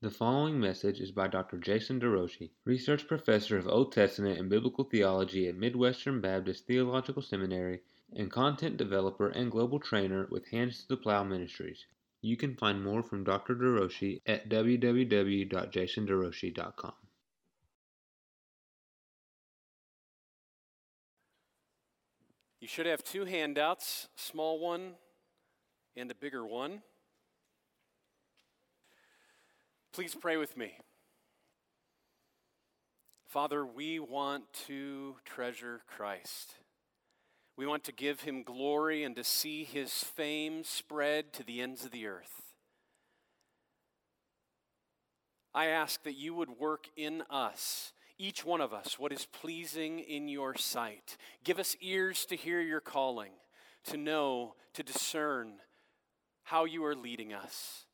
The following message is by Dr. Jason DeRouchie, Research Professor of Old Testament and Biblical Theology at Midwestern Baptist Theological Seminary and content developer and global trainer with Hands to the Plow Ministries. You can find more from Dr. DeRouchie at www.jasonderouchie.com. You should have two handouts, small one and a bigger one. Please pray with me. Father, we want to treasure Christ. We want to give him glory and to see his fame spread to the ends of the earth. I ask that you would work in us, each one of us, what is pleasing in your sight. Give us ears to hear your calling, to know, to discern how you are leading us.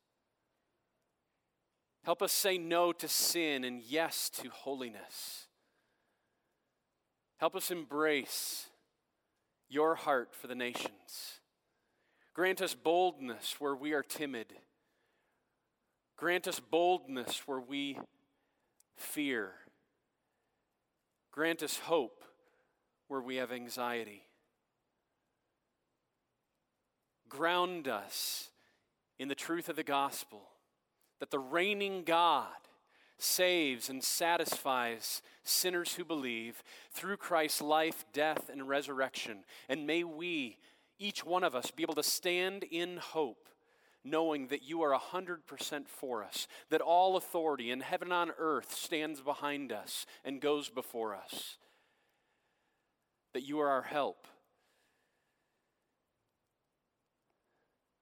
Help us say no to sin and yes to holiness. Help us embrace your heart for the nations. Grant us boldness where we are timid. Grant us boldness where we fear. Grant us hope where we have anxiety. Ground us in the truth of the gospel that the reigning God saves and satisfies sinners who believe through Christ's life, death, and resurrection. And may we, each one of us, be able to stand in hope, knowing that you are 100% for us, that all authority in heaven and on earth stands behind us and goes before us, that you are our help.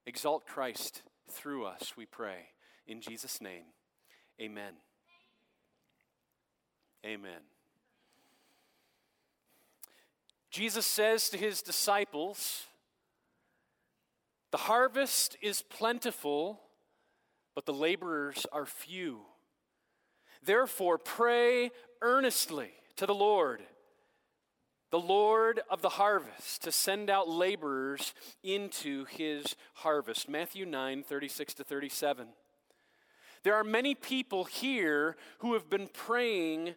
Exalt Christ through us, we pray. In Jesus' name, amen. Amen. Jesus says to his disciples, The harvest is plentiful, but the laborers are few. Therefore, pray earnestly to the Lord, the Lord of the harvest, to send out laborers into his harvest. Matthew 9, 36 to 37. There are many people here who have been praying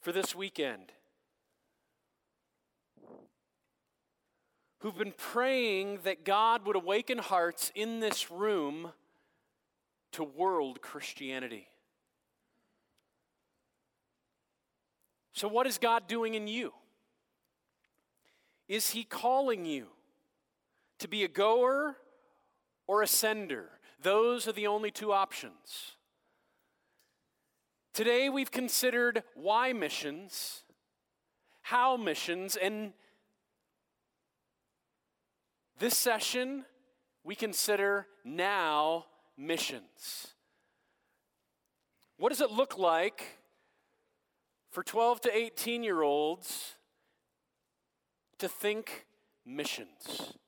for this weekend, who've been praying that God would awaken hearts in this room to world Christianity. So, what is God doing in you? Is He calling you to be a goer or a sender? Those are the only two options. Today we've considered why missions, how missions, and this session we consider now missions. What does it look like for 12 to 18 year olds to think missions?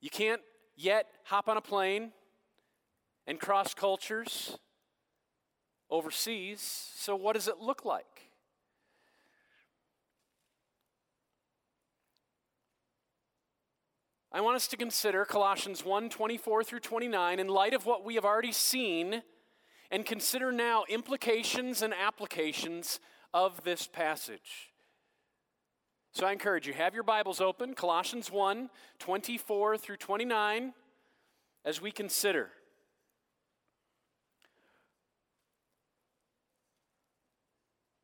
You can't yet hop on a plane and cross cultures overseas. So, what does it look like? I want us to consider Colossians 1 24 through 29 in light of what we have already seen and consider now implications and applications of this passage. So I encourage you, have your Bibles open, Colossians 1 24 through 29, as we consider.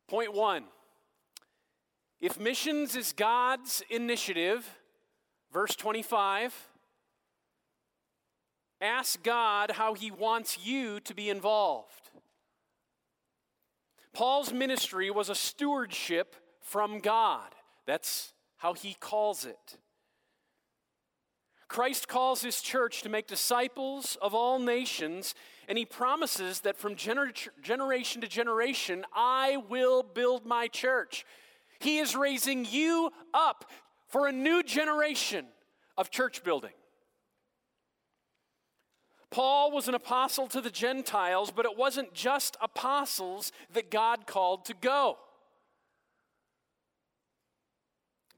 Point one if missions is God's initiative, verse 25, ask God how he wants you to be involved. Paul's ministry was a stewardship from God. That's how he calls it. Christ calls his church to make disciples of all nations, and he promises that from gener- generation to generation, I will build my church. He is raising you up for a new generation of church building. Paul was an apostle to the Gentiles, but it wasn't just apostles that God called to go.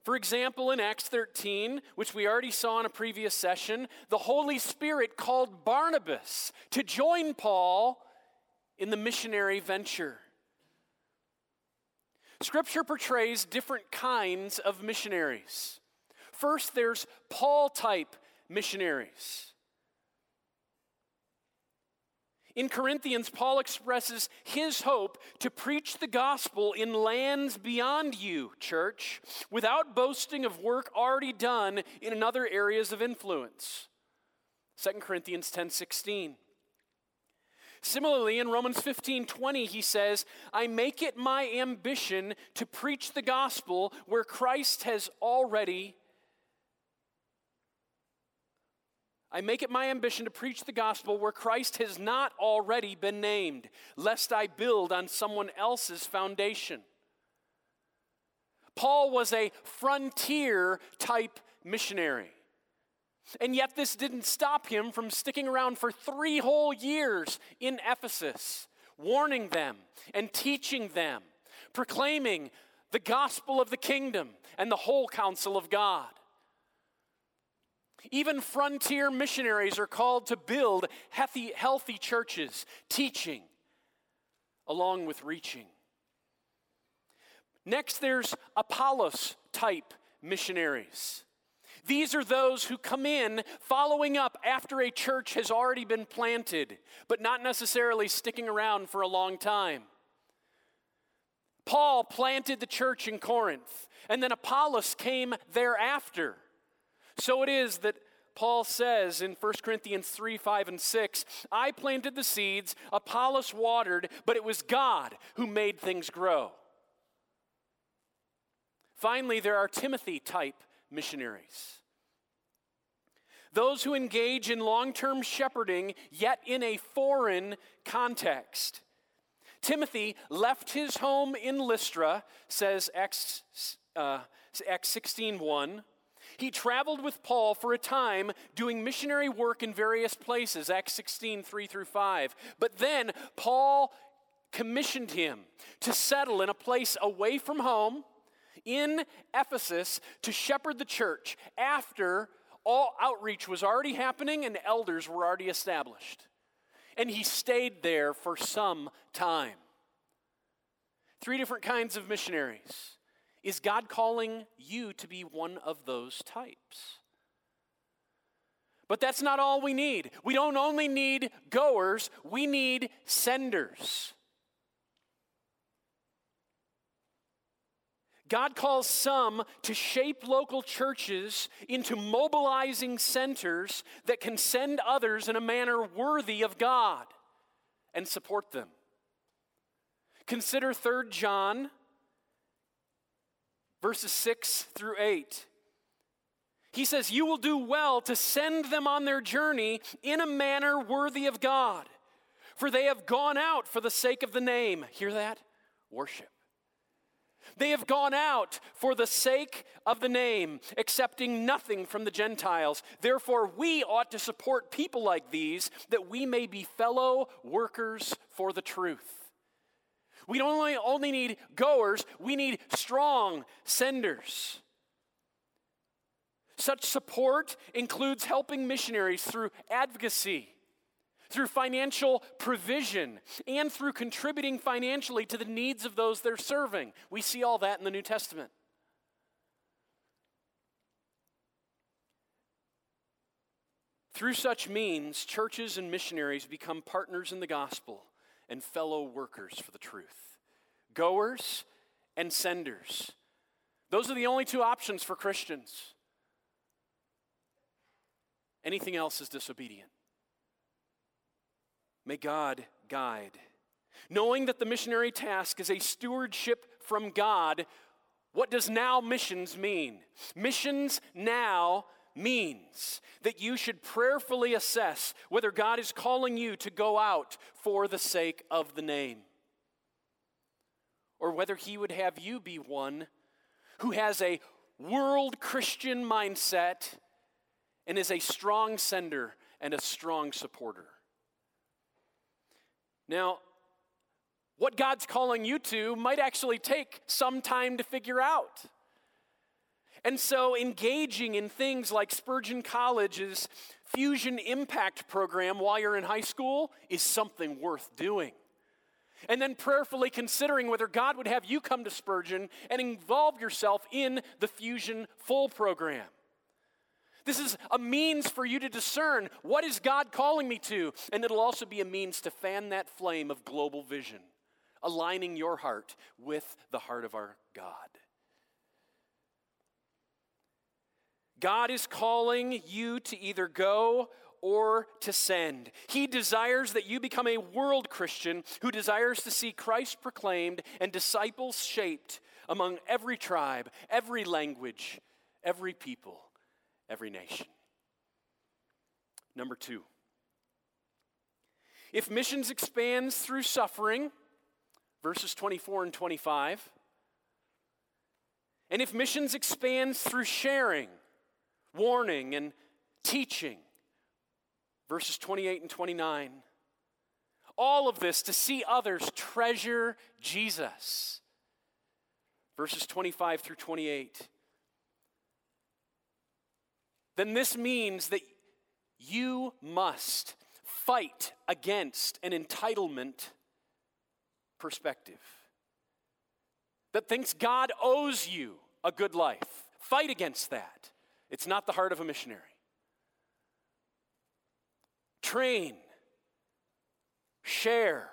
For example, in Acts 13, which we already saw in a previous session, the Holy Spirit called Barnabas to join Paul in the missionary venture. Scripture portrays different kinds of missionaries. First, there's Paul type missionaries. In Corinthians, Paul expresses his hope to preach the gospel in lands beyond you, church, without boasting of work already done in other areas of influence. 2 Corinthians 10:16. Similarly, in Romans 15 20, he says, I make it my ambition to preach the gospel where Christ has already I make it my ambition to preach the gospel where Christ has not already been named, lest I build on someone else's foundation. Paul was a frontier type missionary. And yet, this didn't stop him from sticking around for three whole years in Ephesus, warning them and teaching them, proclaiming the gospel of the kingdom and the whole counsel of God. Even frontier missionaries are called to build healthy, healthy churches, teaching along with reaching. Next, there's Apollos type missionaries. These are those who come in following up after a church has already been planted, but not necessarily sticking around for a long time. Paul planted the church in Corinth, and then Apollos came thereafter. So it is that Paul says in 1 Corinthians 3 5 and 6, I planted the seeds, Apollos watered, but it was God who made things grow. Finally, there are Timothy type missionaries. Those who engage in long term shepherding, yet in a foreign context. Timothy left his home in Lystra, says Acts, uh, Acts 16 1 he traveled with Paul for a time doing missionary work in various places, Acts 16, 3 through 5. But then Paul commissioned him to settle in a place away from home in Ephesus to shepherd the church after all outreach was already happening and elders were already established. And he stayed there for some time. Three different kinds of missionaries is God calling you to be one of those types? But that's not all we need. We don't only need goers, we need senders. God calls some to shape local churches into mobilizing centers that can send others in a manner worthy of God and support them. Consider 3 John verses 6 through 8. He says, You will do well to send them on their journey in a manner worthy of God, for they have gone out for the sake of the name. Hear that? Worship. They have gone out for the sake of the name, accepting nothing from the Gentiles. Therefore, we ought to support people like these that we may be fellow workers for the truth. We don't only, only need goers, we need strong senders. Such support includes helping missionaries through advocacy, through financial provision, and through contributing financially to the needs of those they're serving. We see all that in the New Testament. Through such means, churches and missionaries become partners in the gospel and fellow workers for the truth. Goers and senders. Those are the only two options for Christians. Anything else is disobedient. May God guide. Knowing that the missionary task is a stewardship from God, what does now missions mean? Missions now means that you should prayerfully assess whether God is calling you to go out for the sake of the name, or whether He would have you be one who has a world Christian mindset and is a strong sender and a strong supporter. Now, what God's calling you to might actually take some time to figure out. And so, engaging in things like Spurgeon College's Fusion Impact program while you're in high school is something worth doing. And then prayerfully considering whether God would have you come to Spurgeon and involve yourself in the Fusion Full program. This is a means for you to discern what is God calling me to, and it'll also be a means to fan that flame of global vision, aligning your heart with the heart of our God. God is calling you to either go or to send. He desires that you become a world Christian who desires to see Christ proclaimed and disciples shaped among every tribe, every language, every people, every nation. Number two, if missions expands through suffering, verses 24 and 25, and if missions expands through sharing, warning, and teaching. Verses 28 and 29. All of this to see others treasure Jesus. Verses 25 through 28. Then this means that you must fight against an entitlement perspective that thinks God owes you a good life. Fight against that. It's not the heart of a missionary. Train, share,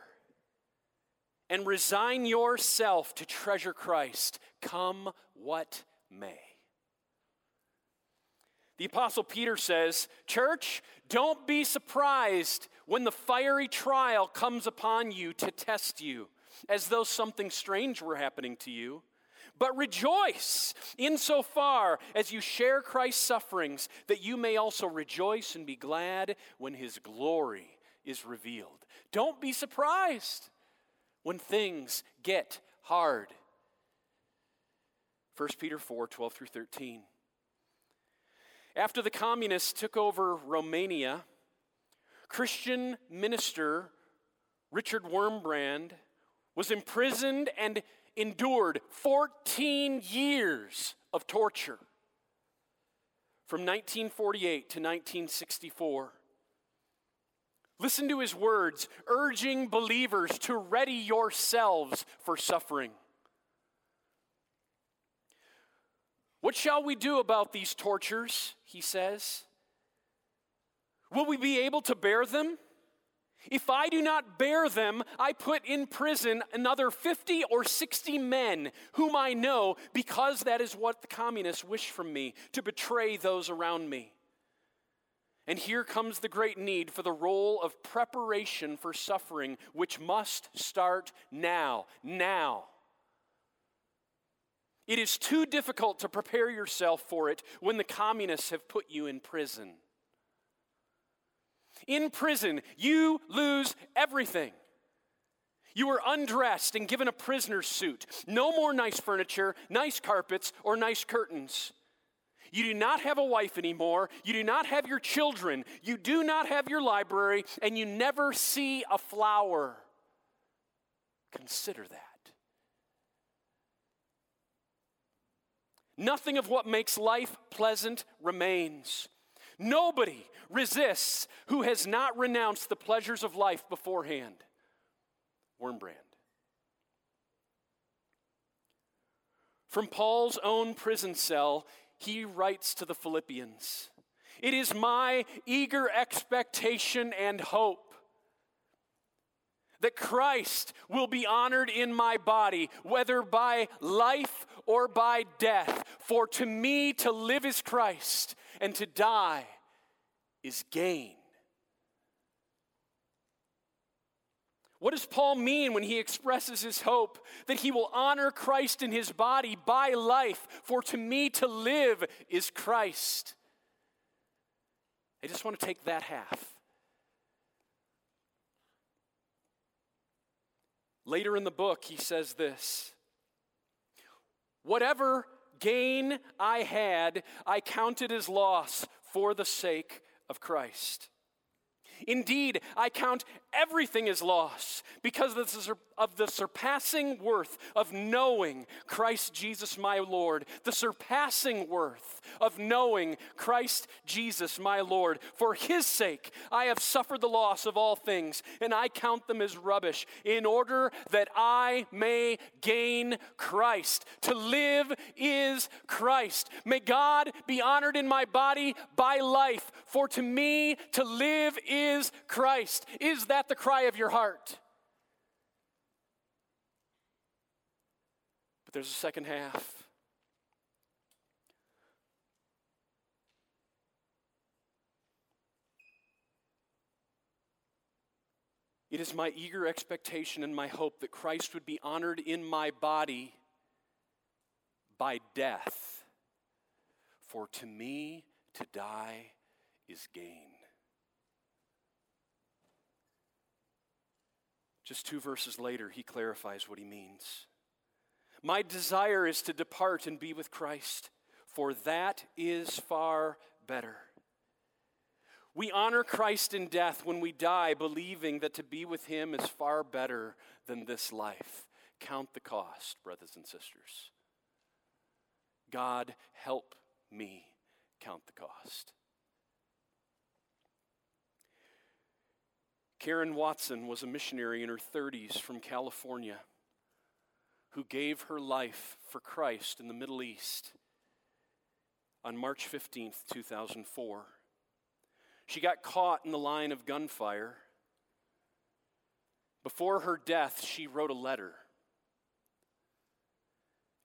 and resign yourself to treasure Christ, come what may. The Apostle Peter says, Church, don't be surprised when the fiery trial comes upon you to test you, as though something strange were happening to you. But rejoice insofar as you share Christ's sufferings, that you may also rejoice and be glad when his glory is revealed. Don't be surprised when things get hard. 1 Peter 4 12 through 13. After the communists took over Romania, Christian minister Richard Wurmbrand was imprisoned and endured 14 years of torture from 1948 to 1964. Listen to his words, urging believers to ready yourselves for suffering. What shall we do about these tortures? He says. Will we be able to bear them? If I do not bear them, I put in prison another 50 or 60 men whom I know, because that is what the communists wish from me to betray those around me. And here comes the great need for the role of preparation for suffering, which must start now. Now. It is too difficult to prepare yourself for it when the communists have put you in prison. In prison, you lose everything. You are undressed and given a prisoner's suit. No more nice furniture, nice carpets, or nice curtains. You do not have a wife anymore. You do not have your children. You do not have your library, and you never see a flower. Consider that. Nothing of what makes life pleasant remains. Nobody resists who has not renounced the pleasures of life beforehand. Wurmbrand. From Paul's own prison cell, he writes to the Philippians It is my eager expectation and hope that Christ will be honored in my body, whether by life or by death. For to me to live is Christ, and to die is gain. What does Paul mean when he expresses his hope that he will honor Christ in his body by life? For to me to live is Christ. I just want to take that half. Later in the book, he says this Whatever gain I had, I counted as loss for the sake of Christ. Indeed, I count everything as loss because of the surpassing worth of knowing Christ Jesus my Lord. The surpassing worth of knowing Christ Jesus my Lord. For his sake, I have suffered the loss of all things, and I count them as rubbish, in order that I may gain Christ. To live is Christ. May God be honored in my body by life, for to me to live is Christ. Is that the cry of your heart? But there's a second half. It is my eager expectation and my hope that Christ would be honored in my body by death. For to me, to die is gain. Just two verses later, he clarifies what he means. My desire is to depart and be with Christ, for that is far better. We honor Christ in death when we die, believing that to be with Him is far better than this life. Count the cost, brothers and sisters. God, help me count the cost. Karen Watson was a missionary in her 30s from California who gave her life for Christ in the Middle East on March 15th, 2004. She got caught in the line of gunfire. Before her death, she wrote a letter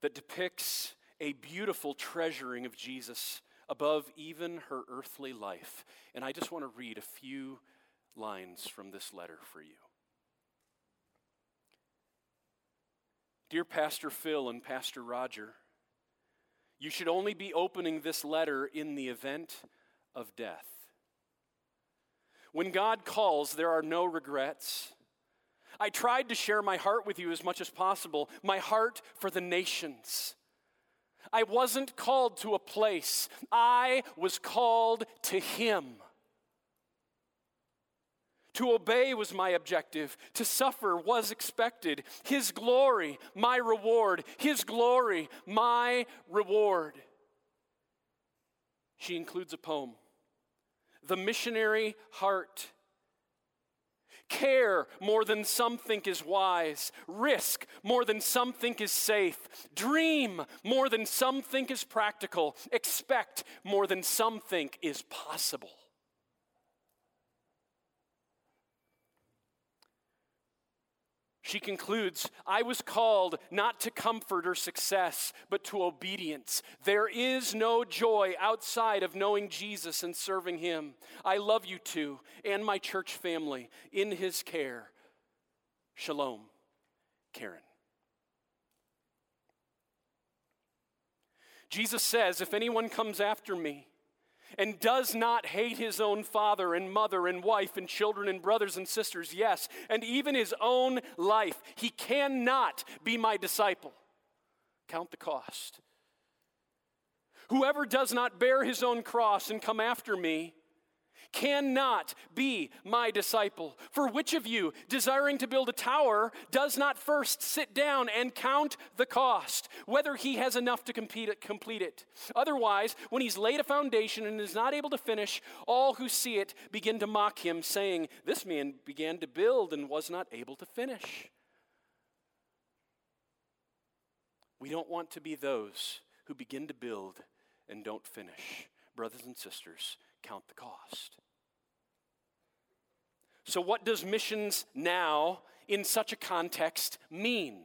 that depicts a beautiful treasuring of Jesus above even her earthly life. And I just want to read a few lines from this letter for you. Dear Pastor Phil and Pastor Roger, you should only be opening this letter in the event of death. When God calls, there are no regrets. I tried to share my heart with you as much as possible, my heart for the nations. I wasn't called to a place, I was called to Him. To obey was my objective. To suffer was expected. His glory, my reward. His glory, my reward. She includes a poem the missionary heart. Care more than some think is wise. Risk more than some think is safe. Dream more than some think is practical. Expect more than some think is possible. She concludes, I was called not to comfort or success, but to obedience. There is no joy outside of knowing Jesus and serving Him. I love you too, and my church family in His care. Shalom, Karen. Jesus says, If anyone comes after me, and does not hate his own father and mother and wife and children and brothers and sisters, yes, and even his own life, he cannot be my disciple. Count the cost. Whoever does not bear his own cross and come after me cannot be my disciple. For which of you, desiring to build a tower, does not first sit down and count the cost, whether he has enough to complete it? Otherwise, when he's laid a foundation and is not able to finish, all who see it begin to mock him, saying, This man began to build and was not able to finish. We don't want to be those who begin to build and don't finish. Brothers and sisters, count the cost. So, what does missions now in such a context mean?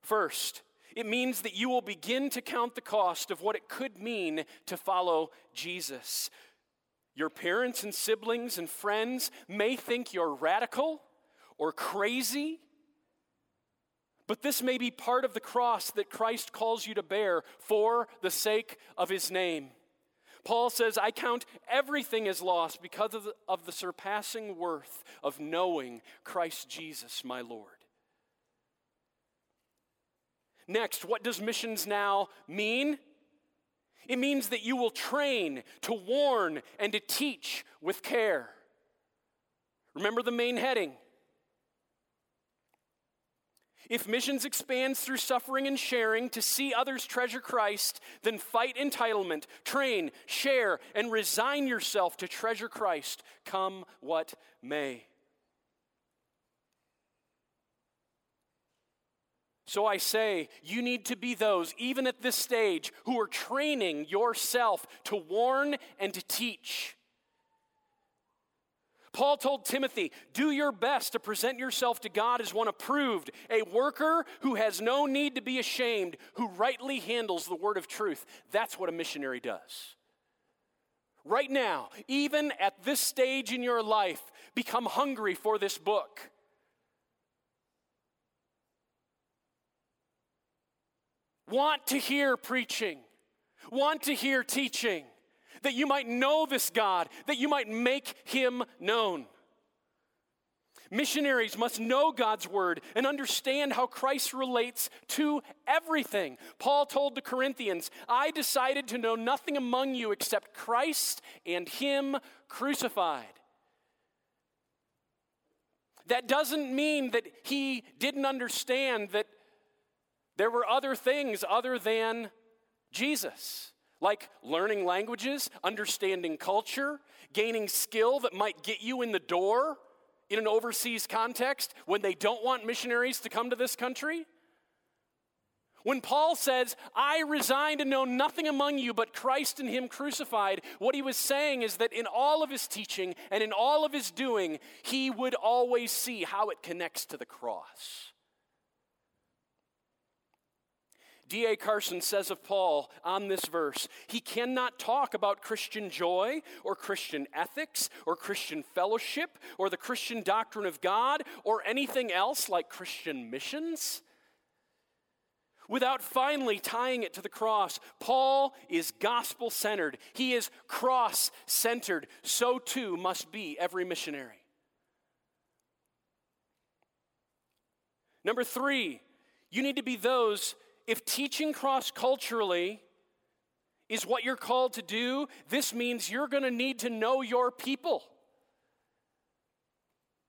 First, it means that you will begin to count the cost of what it could mean to follow Jesus. Your parents and siblings and friends may think you're radical or crazy, but this may be part of the cross that Christ calls you to bear for the sake of his name. Paul says, I count everything as lost because of the, of the surpassing worth of knowing Christ Jesus, my Lord. Next, what does missions now mean? It means that you will train, to warn, and to teach with care. Remember the main heading. If missions expands through suffering and sharing to see others treasure Christ, then fight entitlement, train, share, and resign yourself to treasure Christ, come what may. So I say, you need to be those, even at this stage, who are training yourself to warn and to teach. Paul told Timothy, Do your best to present yourself to God as one approved, a worker who has no need to be ashamed, who rightly handles the word of truth. That's what a missionary does. Right now, even at this stage in your life, become hungry for this book. want to hear preaching, want to hear teaching, that you might know this God, that you might make him known. Missionaries must know God's word and understand how Christ relates to everything. Paul told the Corinthians, I decided to know nothing among you except Christ and Him crucified. That doesn't mean that he didn't understand that there were other things other than Jesus, like learning languages, understanding culture, gaining skill that might get you in the door in an overseas context when they don't want missionaries to come to this country. When Paul says, I resign to know nothing among you but Christ and Him crucified, what he was saying is that in all of his teaching and in all of his doing, he would always see how it connects to the cross. D.A. Carson says of Paul on this verse, he cannot talk about Christian joy or Christian ethics or Christian fellowship or the Christian doctrine of God or anything else like Christian missions without finally tying it to the cross. Paul is gospel centered, he is cross centered. So too must be every missionary. Number three, you need to be those if teaching cross culturally is what you're called to do, this means you're going to need to know your people.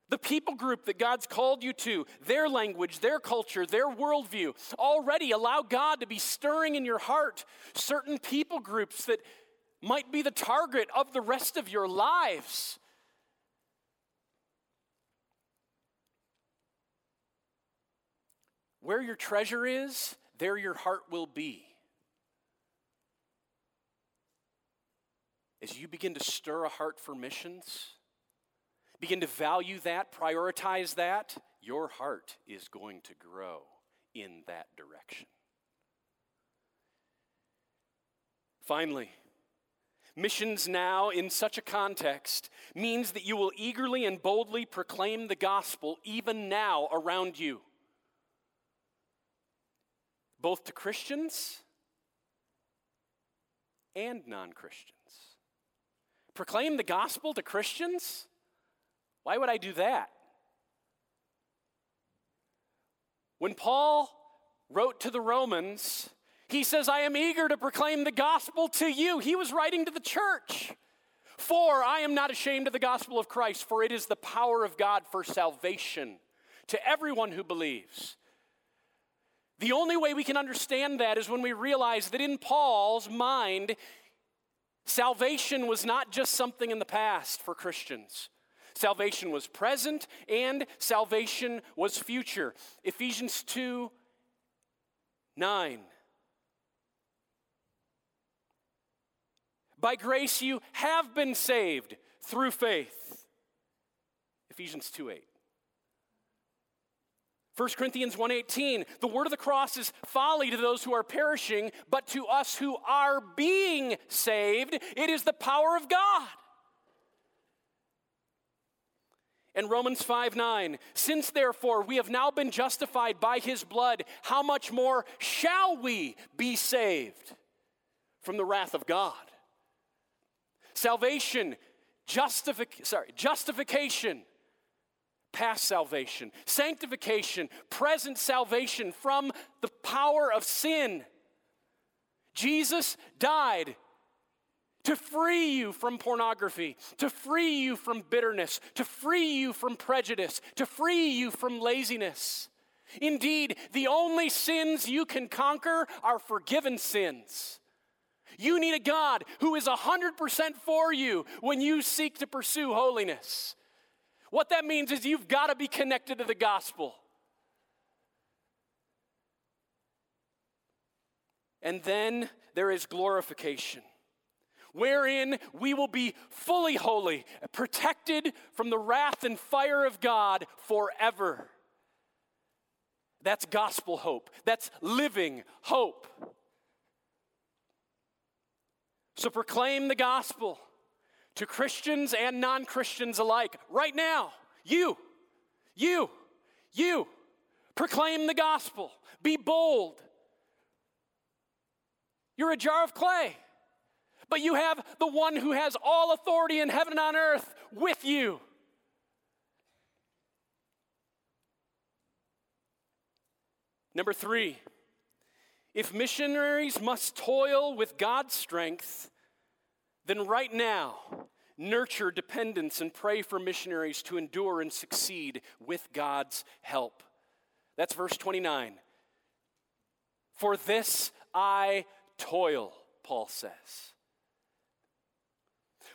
The people group that God's called you to, their language, their culture, their worldview. Already allow God to be stirring in your heart certain people groups that might be the target of the rest of your lives. Where your treasure is, there your heart will be. As you begin to stir a heart for missions, begin to value that, prioritize that, your heart is going to grow in that direction. Finally, missions now in such a context means that you will eagerly and boldly proclaim the gospel even now around you both to Christians and non Christians. Proclaim the gospel to Christians? Why would I do that? When Paul wrote to the Romans, he says, I am eager to proclaim the gospel to you. He was writing to the church. For I am not ashamed of the gospel of Christ, for it is the power of God for salvation to everyone who believes the only way we can understand that is when we realize that in Paul's mind, salvation was not just something in the past for Christians. Salvation was present and salvation was future. Ephesians 2 9. By grace you have been saved through faith. Ephesians 2 8. 1 Corinthians 1:18 The word of the cross is folly to those who are perishing but to us who are being saved it is the power of God. And Romans 5 9, since therefore we have now been justified by his blood, how much more shall we be saved from the wrath of God? Salvation, justific- sorry, justification, past salvation, sanctification, present salvation from the power of sin. Jesus died to free you from pornography, to free you from bitterness, to free you from prejudice, to free you from laziness. Indeed, the only sins you can conquer are forgiven sins. You need a God who is 100% for you when you seek to pursue holiness. What that means is you've got to be connected to the gospel. And then there is glorification, wherein we will be fully holy, protected from the wrath and fire of God forever. That's gospel hope. That's living hope. So proclaim the gospel to Christians and non Christians alike right now. You, you, you. Proclaim the gospel. Be bold. You're a jar of clay, but you have the one who has all authority in heaven and on earth with you. Number three, if missionaries must toil with God's strength, then right now, nurture dependence and pray for missionaries to endure and succeed with God's help. That's verse 29. For this I toil, Paul says.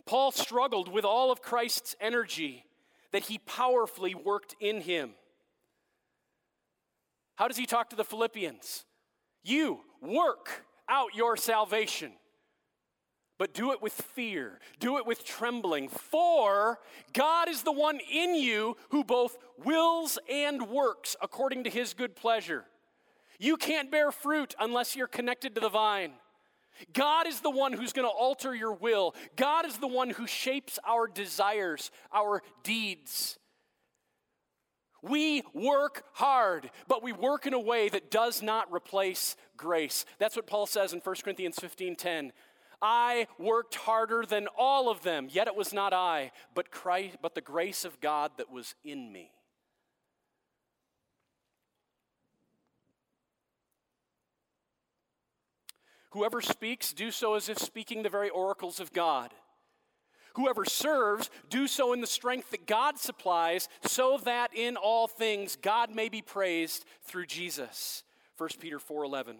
Paul struggled with all of Christ's energy that he powerfully worked in him. How does he talk to the Philippians? You work out your salvation, but do it with fear, do it with trembling, for God is the one in you who both wills and works according to his good pleasure. You can't bear fruit unless you're connected to the vine. God is the one who's going to alter your will. God is the one who shapes our desires, our deeds. We work hard, but we work in a way that does not replace grace. That's what Paul says in 1 Corinthians 15:10. I worked harder than all of them, yet it was not I, but Christ, but the grace of God that was in me. Whoever speaks, do so as if speaking the very oracles of God. Whoever serves, do so in the strength that God supplies, so that in all things God may be praised through Jesus. 1 Peter 4:11.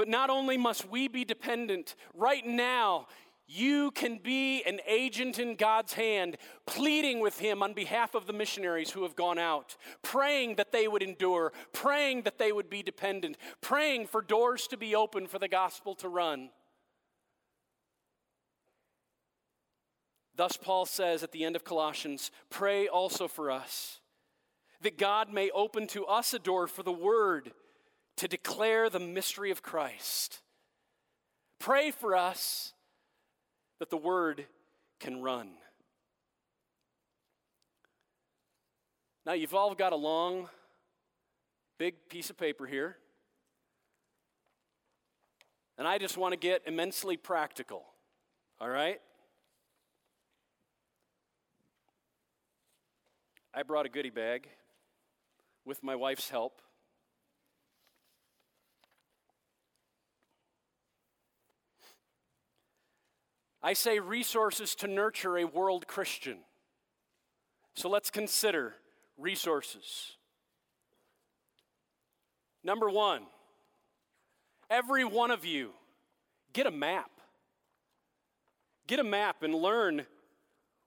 But not only must we be dependent, right now you can be an agent in God's hand, pleading with Him on behalf of the missionaries who have gone out, praying that they would endure, praying that they would be dependent, praying for doors to be open for the gospel to run. Thus, Paul says at the end of Colossians pray also for us, that God may open to us a door for the word to declare the mystery of Christ. Pray for us that the word can run. Now, you've all got a long, big piece of paper here. And I just want to get immensely practical, all right? I brought a goodie bag with my wife's help. I say resources to nurture a world Christian. So let's consider resources. Number one, every one of you get a map. Get a map and learn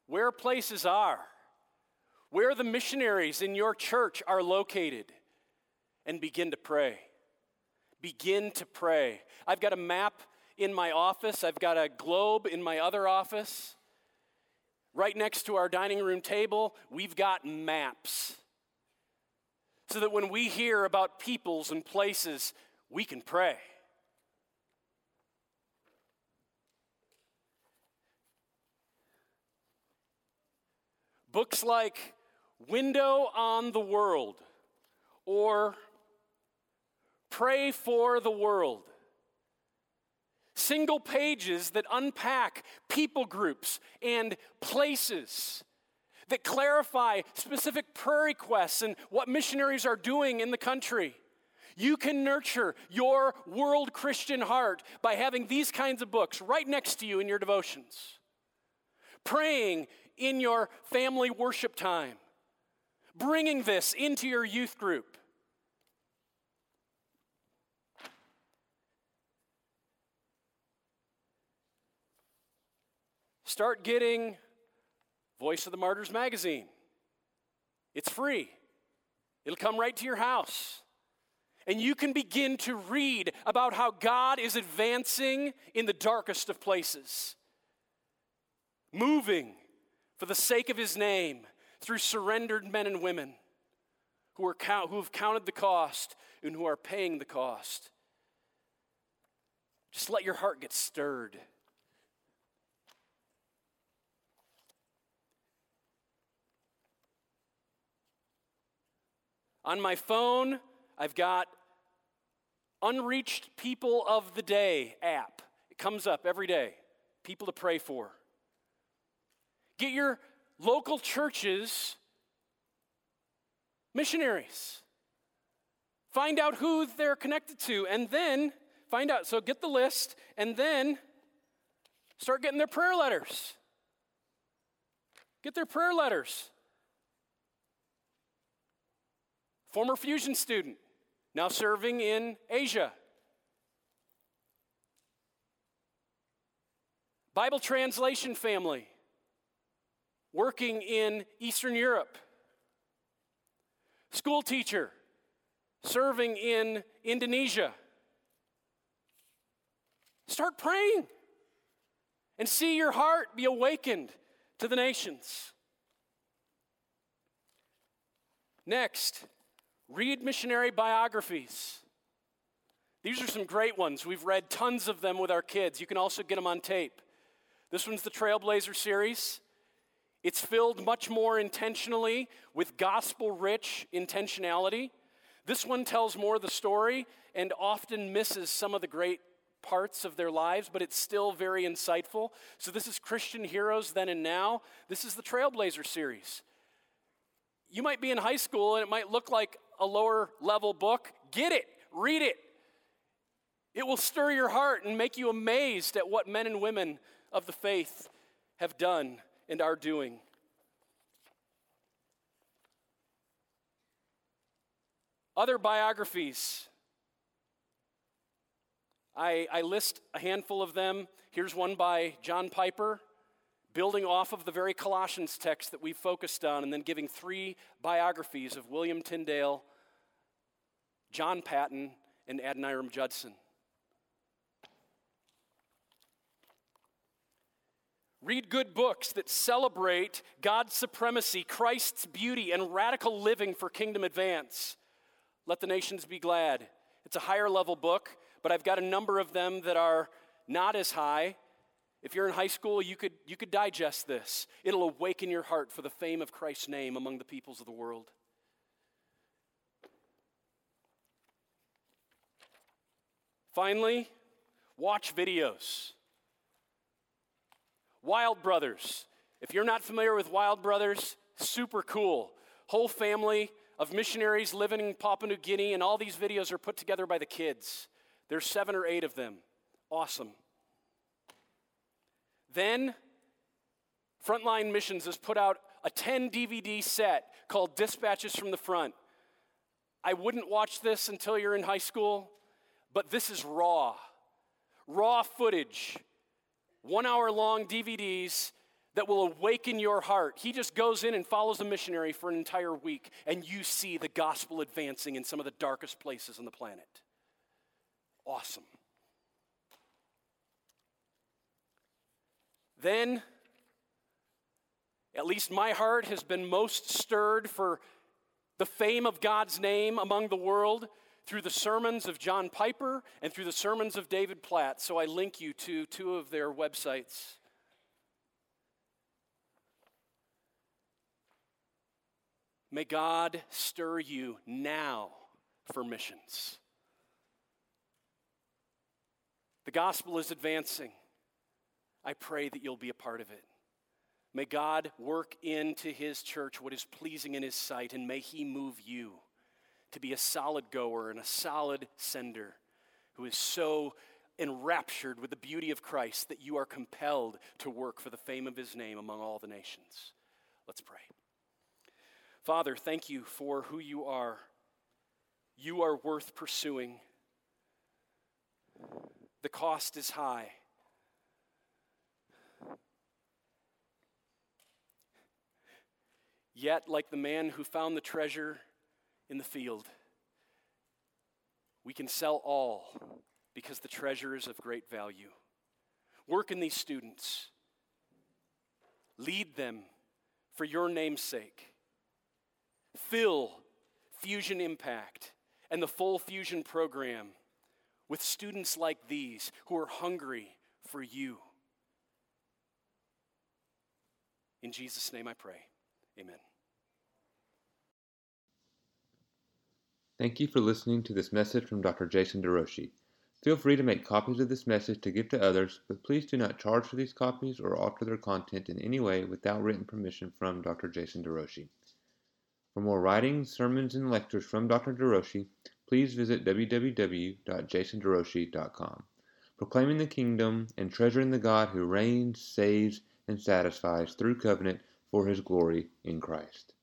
where places are where the missionaries in your church are located and begin to pray. Begin to pray. I've got a map in my office, I've got a globe in my other office. Right next to our dining room table, we've got maps. So that when we hear about peoples and places, we can pray. Books like Window on the World or Pray for the World. Single pages that unpack people groups and places that clarify specific prayer requests and what missionaries are doing in the country. You can nurture your world Christian heart by having these kinds of books right next to you in your devotions. Praying in your family worship time. Bringing this into your youth group. Start getting Voice of the Martyrs magazine. It's free, it'll come right to your house. And you can begin to read about how God is advancing in the darkest of places, moving for the sake of his name through surrendered men and women who, are count, who have counted the cost and who are paying the cost. Just let your heart get stirred. On my phone, I've got Unreached People of the Day app. It comes up every day. People to pray for. Get your local churches missionaries. Find out who they're connected to, and then find out. So get the list, and then start getting their prayer letters. Get their prayer letters. Former fusion student, now serving in Asia. Bible translation family, working in Eastern Europe. School teacher, serving in Indonesia. Start praying and see your heart be awakened to the nations. Next, Read missionary biographies. These are some great ones. We've read tons of them with our kids. You can also get them on tape. This one's the Trailblazer series. It's filled much more intentionally with gospel rich intentionality. This one tells more of the story and often misses some of the great parts of their lives, but it's still very insightful. So, this is Christian Heroes Then and Now. This is the Trailblazer series. You might be in high school and it might look like a lower level book, get it, read it. It will stir your heart and make you amazed at what men and women of the faith have done and are doing. Other biographies. I, I, list a handful of them. Here's one by John Piper building off of the very Colossians text that we focused on, and then giving three biographies of William Tyndale, John Paton, and Adoniram Judson. Read good books that celebrate God's supremacy, Christ's beauty, and radical living for kingdom advance. Let the nations be glad. It's a higher level book, but I've got a number of them that are not as high. If you're in high school, you could, you could digest this. It'll awaken your heart for the fame of Christ's name among the peoples of the world. Finally, watch videos. Wild Brothers. If you're not familiar with Wild Brothers, super cool. Whole family of missionaries living in Papua New Guinea, and all these videos are put together by the kids. There's seven or eight of them. Awesome. Then, Frontline Missions has put out a 10 DVD set called Dispatches from the Front. I wouldn't watch this until you're in high school, but this is raw. Raw footage, one hour long DVDs that will awaken your heart. He just goes in and follows a missionary for an entire week, and you see the gospel advancing in some of the darkest places on the planet. Awesome. Then, at least my heart has been most stirred for the fame of God's name among the world through the sermons of John Piper and through the sermons of David Platt. So I link you to two of their websites. May God stir you now for missions. The gospel is advancing. I pray that you'll be a part of it. May God work into his church what is pleasing in his sight, and may he move you to be a solid goer and a solid sender who is so enraptured with the beauty of Christ that you are compelled to work for the fame of his name among all the nations. Let's pray. Father, thank you for who you are. You are worth pursuing. The cost is high. Yet, like the man who found the treasure in the field, we can sell all because the treasure is of great value. Work in these students, lead them for your name's sake. Fill Fusion Impact and the full Fusion program with students like these who are hungry for you. In Jesus' name I pray. Amen. Thank you for listening to this message from Dr. Jason DeRouchie. Feel free to make copies of this message to give to others, but please do not charge for these copies or alter their content in any way without written permission from Dr. Jason DeRouchie. For more writings, sermons, and lectures from Dr. DeRouchie, please visit www.jasonderouchie.com. Proclaiming the kingdom and treasuring the God who reigns, saves, and satisfies through covenant for his glory in Christ.